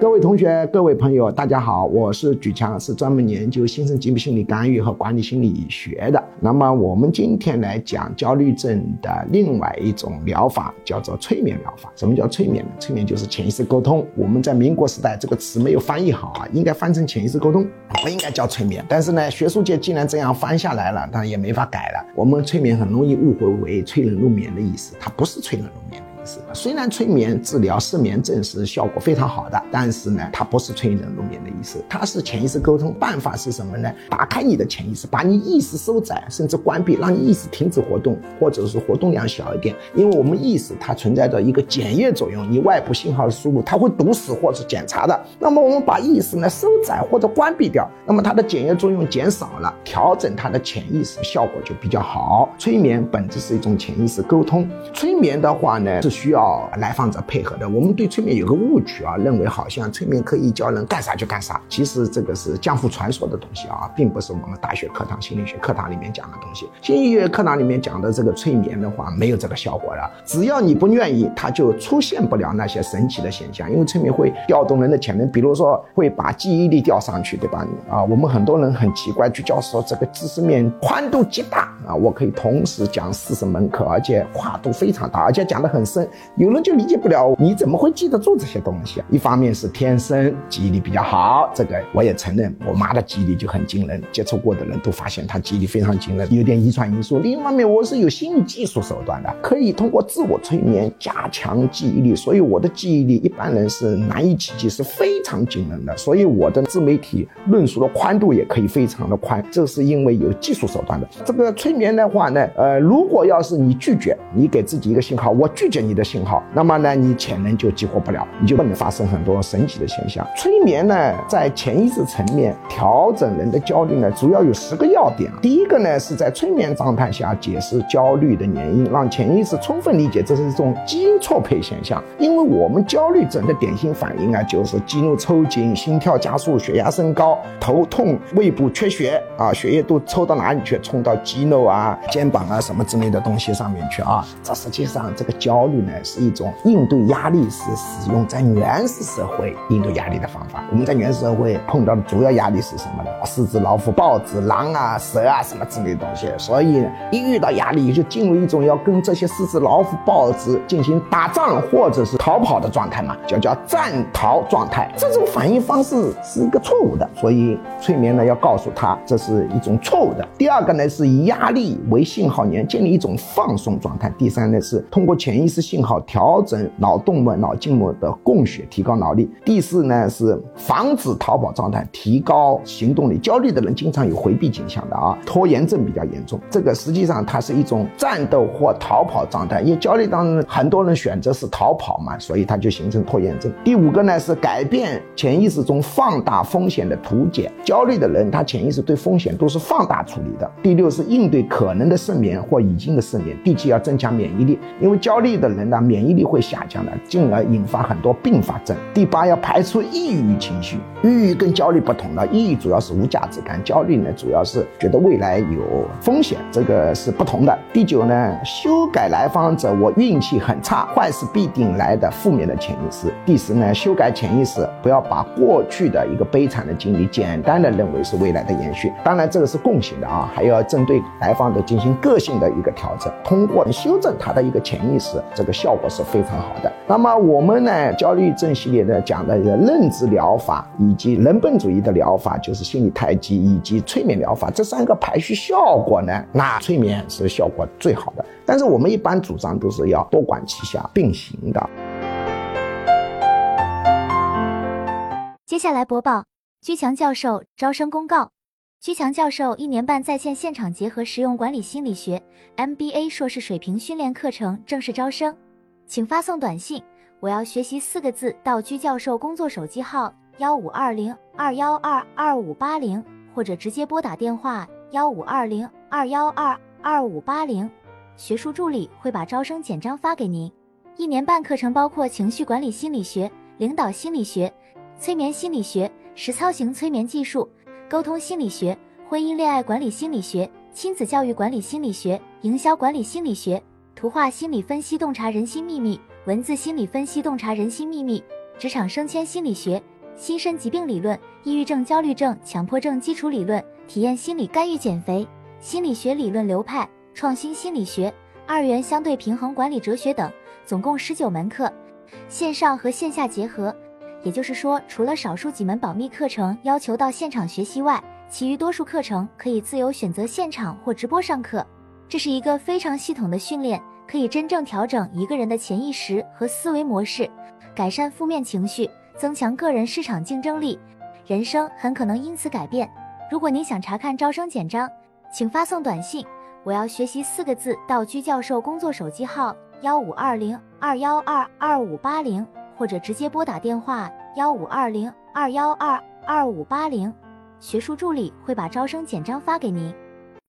各位同学、各位朋友，大家好，我是举强，是专门研究新生疾病心理干预和管理心理学的。那么我们今天来讲焦虑症的另外一种疗法，叫做催眠疗法。什么叫催眠呢？催眠就是潜意识沟通。我们在民国时代这个词没有翻译好啊，应该翻成潜意识沟通，不应该叫催眠。但是呢，学术界既然这样翻下来了，那也没法改了。我们催眠很容易误会为催人入眠的意思，它不是催人入眠。虽然催眠治疗失眠症是效果非常好的，但是呢，它不是催人入眠的意思，它是潜意识沟通。办法是什么呢？打开你的潜意识，把你意识收窄，甚至关闭，让你意识停止活动，或者是活动量小一点。因为我们意识它存在着一个检验作用，你外部信号输入，它会堵死或者检查的。那么我们把意识呢收窄或者关闭掉，那么它的检验作用减少了，调整它的潜意识，效果就比较好。催眠本质是一种潜意识沟通，催眠的话呢是。需要来访者配合的。我们对催眠有个误区啊，认为好像催眠可以教人干啥就干啥。其实这个是江湖传说的东西啊，并不是我们大学课堂心理学课堂里面讲的东西。心理学课堂里面讲的这个催眠的话，没有这个效果的。只要你不愿意，它就出现不了那些神奇的现象。因为催眠会调动人的潜能，比如说会把记忆力调上去，对吧？啊，我们很多人很奇怪，就叫说这个知识面宽度极大啊，我可以同时讲四十门课，而且跨度非常大，而且讲得很深。有人就理解不了，你怎么会记得住这些东西啊？一方面是天生记忆力比较好，这个我也承认，我妈的记忆力就很惊人，接触过的人都发现她记忆力非常惊人，有点遗传因素。另一方面，我是有心理技术手段的，可以通过自我催眠加强记忆力，所以我的记忆力一般人是难以企及，是非常惊人的。所以我的自媒体论述的宽度也可以非常的宽，这是因为有技术手段的。这个催眠的话呢，呃，如果要是你拒绝，你给自己一个信号，我拒绝你的信号。那么呢，你潜能就激活不了，你就不能发生很多神奇的现象。催眠呢，在潜意识层面调整人的焦虑呢，主要有十个要点。第一个呢，是在催眠状态下解释焦虑的原因，让潜意识充分理解这是一种基因错配现象。因为我们焦虑症的典型反应啊，就是肌肉抽筋、心跳加速、血压升高、头痛、胃部缺血啊，血液都抽到哪里去？冲到肌肉啊、肩膀啊什么之类的东西上面去啊。这实际上这个焦虑呢，是。一种应对压力是使用在原始社会应对压力的方法。我们在原始社会碰到的主要压力是什么呢？狮子、老虎、豹子、狼啊、蛇啊什么之类的东西。所以一遇到压力，就进入一种要跟这些狮子、老虎、豹子进行打仗或者是逃跑的状态嘛，叫叫战逃状态。这种反应方式是一个错误的，所以催眠呢要告诉他这是一种错误的。第二个呢是以压力为信号，你建立一种放松状态。第三呢是通过潜意识信号调。整脑动脉、脑静脉的供血，提高脑力。第四呢是防止逃跑状态，提高行动力。焦虑的人经常有回避倾向的啊，拖延症比较严重。这个实际上它是一种战斗或逃跑状态，因为焦虑当中很多人选择是逃跑嘛，所以它就形成拖延症。第五个呢是改变潜意识中放大风险的图解。焦虑的人他潜意识对风险都是放大处理的。第六是应对可能的失眠或已经的失眠。第七要增强免疫力，因为焦虑的人的。免疫力会下降的，进而引发很多并发症。第八，要排除抑郁情绪。抑郁跟焦虑不同的，抑郁主要是无价值感，焦虑呢主要是觉得未来有风险，这个是不同的。第九呢，修改来访者我运气很差，坏事必定来的负面的潜意识。第十呢，修改潜意识，不要把过去的一个悲惨的经历简单的认为是未来的延续。当然这个是共性的啊，还要针对来访者进行个性的一个调整，通过修正他的一个潜意识，这个效果是。非常好的。那么我们呢，焦虑症系列的讲的一个认知疗法，以及人本主义的疗法，就是心理太极以及催眠疗法这三个排序效果呢，那催眠是效果最好的。但是我们一般主张都是要多管齐下并行的。接下来播报居强教授招生公告：居强教授一年半在线现场结合实用管理心理学 MBA 硕士水平训练课程正式招生。请发送短信“我要学习”四个字到居教授工作手机号幺五二零二幺二二五八零，或者直接拨打电话幺五二零二幺二二五八零，学术助理会把招生简章发给您。一年半课程包括情绪管理心理学、领导心理学、催眠心理学、实操型催眠技术、沟通心理学、婚姻恋爱管理心理学、亲子教育管理心理学、营销管理心理学。图画心理分析洞察人心秘密，文字心理分析洞察人心秘密，职场升迁心理学、心身疾病理论、抑郁症、焦虑症、强迫症基础理论、体验心理干预减肥、心理学理论流派、创新心理学、二元相对平衡管理哲学等，总共十九门课，线上和线下结合。也就是说，除了少数几门保密课程要求到现场学习外，其余多数课程可以自由选择现场或直播上课。这是一个非常系统的训练，可以真正调整一个人的潜意识和思维模式，改善负面情绪，增强个人市场竞争力，人生很可能因此改变。如果您想查看招生简章，请发送短信“我要学习”四个字到居教授工作手机号幺五二零二幺二二五八零。或者直接拨打电话幺五二零二幺二二五八零，学术助理会把招生简章发给您。